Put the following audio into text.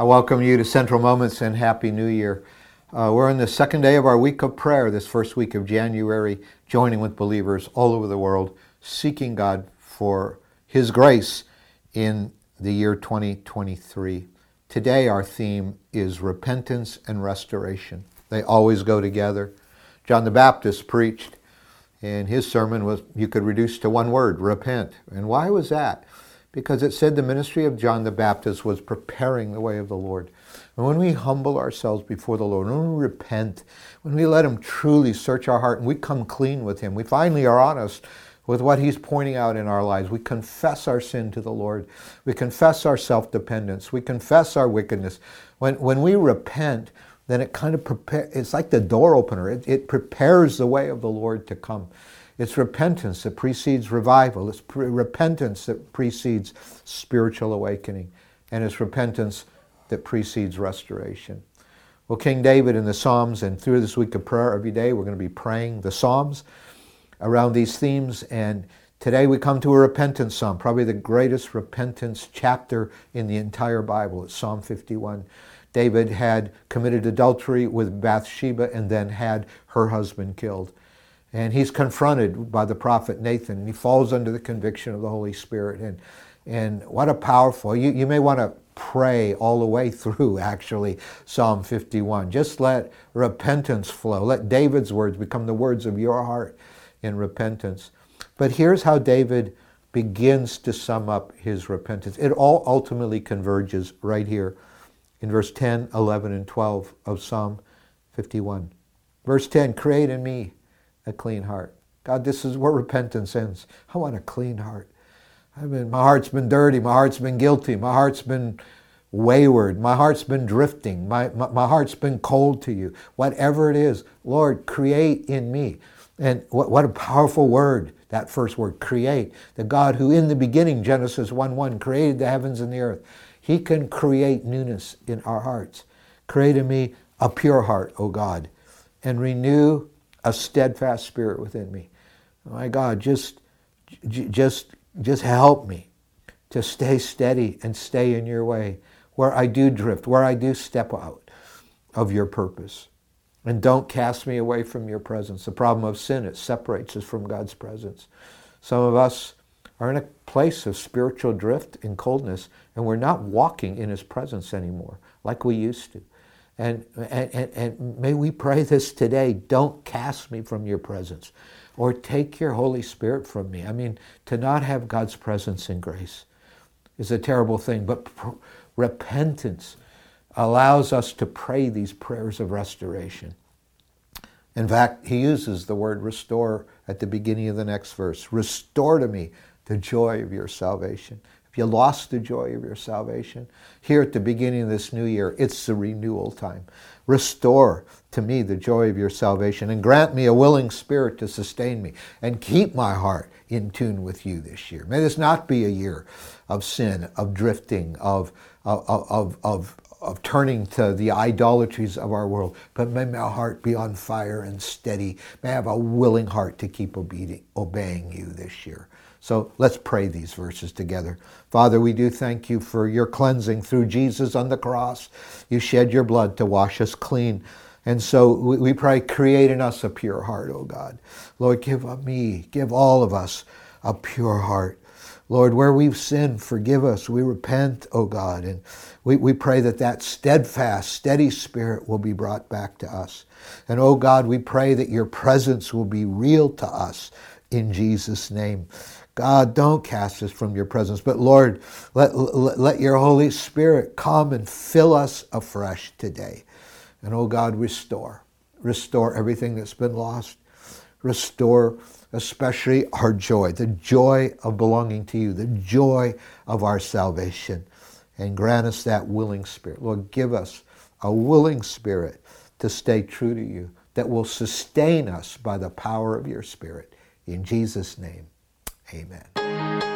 I welcome you to Central Moments and Happy New Year. Uh, we're in the second day of our week of prayer, this first week of January, joining with believers all over the world, seeking God for His grace in the year 2023. Today, our theme is repentance and restoration. They always go together. John the Baptist preached, and his sermon was you could reduce to one word repent. And why was that? Because it said the ministry of John the Baptist was preparing the way of the Lord. And when we humble ourselves before the Lord, when we repent, when we let Him truly search our heart and we come clean with Him, we finally are honest with what He's pointing out in our lives. We confess our sin to the Lord. We confess our self dependence. We confess our wickedness. When, when we repent, then it kind of prepares, it's like the door opener. It, it prepares the way of the Lord to come. It's repentance that precedes revival. It's pre- repentance that precedes spiritual awakening. And it's repentance that precedes restoration. Well, King David in the Psalms, and through this week of prayer every day, we're going to be praying the Psalms around these themes. And today we come to a repentance psalm, probably the greatest repentance chapter in the entire Bible. It's Psalm 51. David had committed adultery with Bathsheba and then had her husband killed. And he's confronted by the prophet Nathan, and he falls under the conviction of the Holy Spirit. And, and what a powerful, you, you may want to pray all the way through, actually, Psalm 51. Just let repentance flow. Let David's words become the words of your heart in repentance. But here's how David begins to sum up his repentance. It all ultimately converges right here in verse 10, 11, and 12 of Psalm 51. Verse 10 Create in me a clean heart. God, this is where repentance ends. I want a clean heart. I mean, my heart's been dirty. My heart's been guilty. My heart's been wayward. My heart's been drifting. My, my, my heart's been cold to you. Whatever it is, Lord, create in me. And what, what a powerful word, that first word, create. The God who in the beginning, Genesis 1 1, created the heavens and the earth. He can create newness in our hearts. Create in me a pure heart, O God, and renew a steadfast spirit within me. My God, just, just, just help me to stay steady and stay in your way where I do drift, where I do step out of your purpose. And don't cast me away from your presence. The problem of sin, it separates us from God's presence. Some of us are in a place of spiritual drift and coldness, and we're not walking in his presence anymore like we used to. And, and, and, may we pray this today don't cast me from your presence or take your Holy Spirit from me. I mean, to not have God's presence and grace is a terrible thing, but pr- repentance allows us to pray these prayers of restoration. In fact, he uses the word restore at the beginning of the next verse. Restore to me the joy of your salvation. If you lost the joy of your salvation, here at the beginning of this new year, it's the renewal time. Restore to me the joy of your salvation and grant me a willing spirit to sustain me and keep my heart in tune with you this year. May this not be a year of sin, of drifting, of, of, of, of, of turning to the idolatries of our world, but may my heart be on fire and steady. May I have a willing heart to keep obeying you this year. So let's pray these verses together. Father, we do thank you for your cleansing through Jesus on the cross. You shed your blood to wash us clean. And so we pray, create in us a pure heart, O God. Lord, give me, give all of us a pure heart. Lord, where we've sinned, forgive us. We repent, O God. And we, we pray that that steadfast, steady spirit will be brought back to us. And, O God, we pray that your presence will be real to us in Jesus' name. God, don't cast us from your presence, but Lord, let, let, let your Holy Spirit come and fill us afresh today. And oh God, restore. Restore everything that's been lost. Restore especially our joy, the joy of belonging to you, the joy of our salvation. And grant us that willing spirit. Lord, give us a willing spirit to stay true to you that will sustain us by the power of your spirit. In Jesus' name. Amen.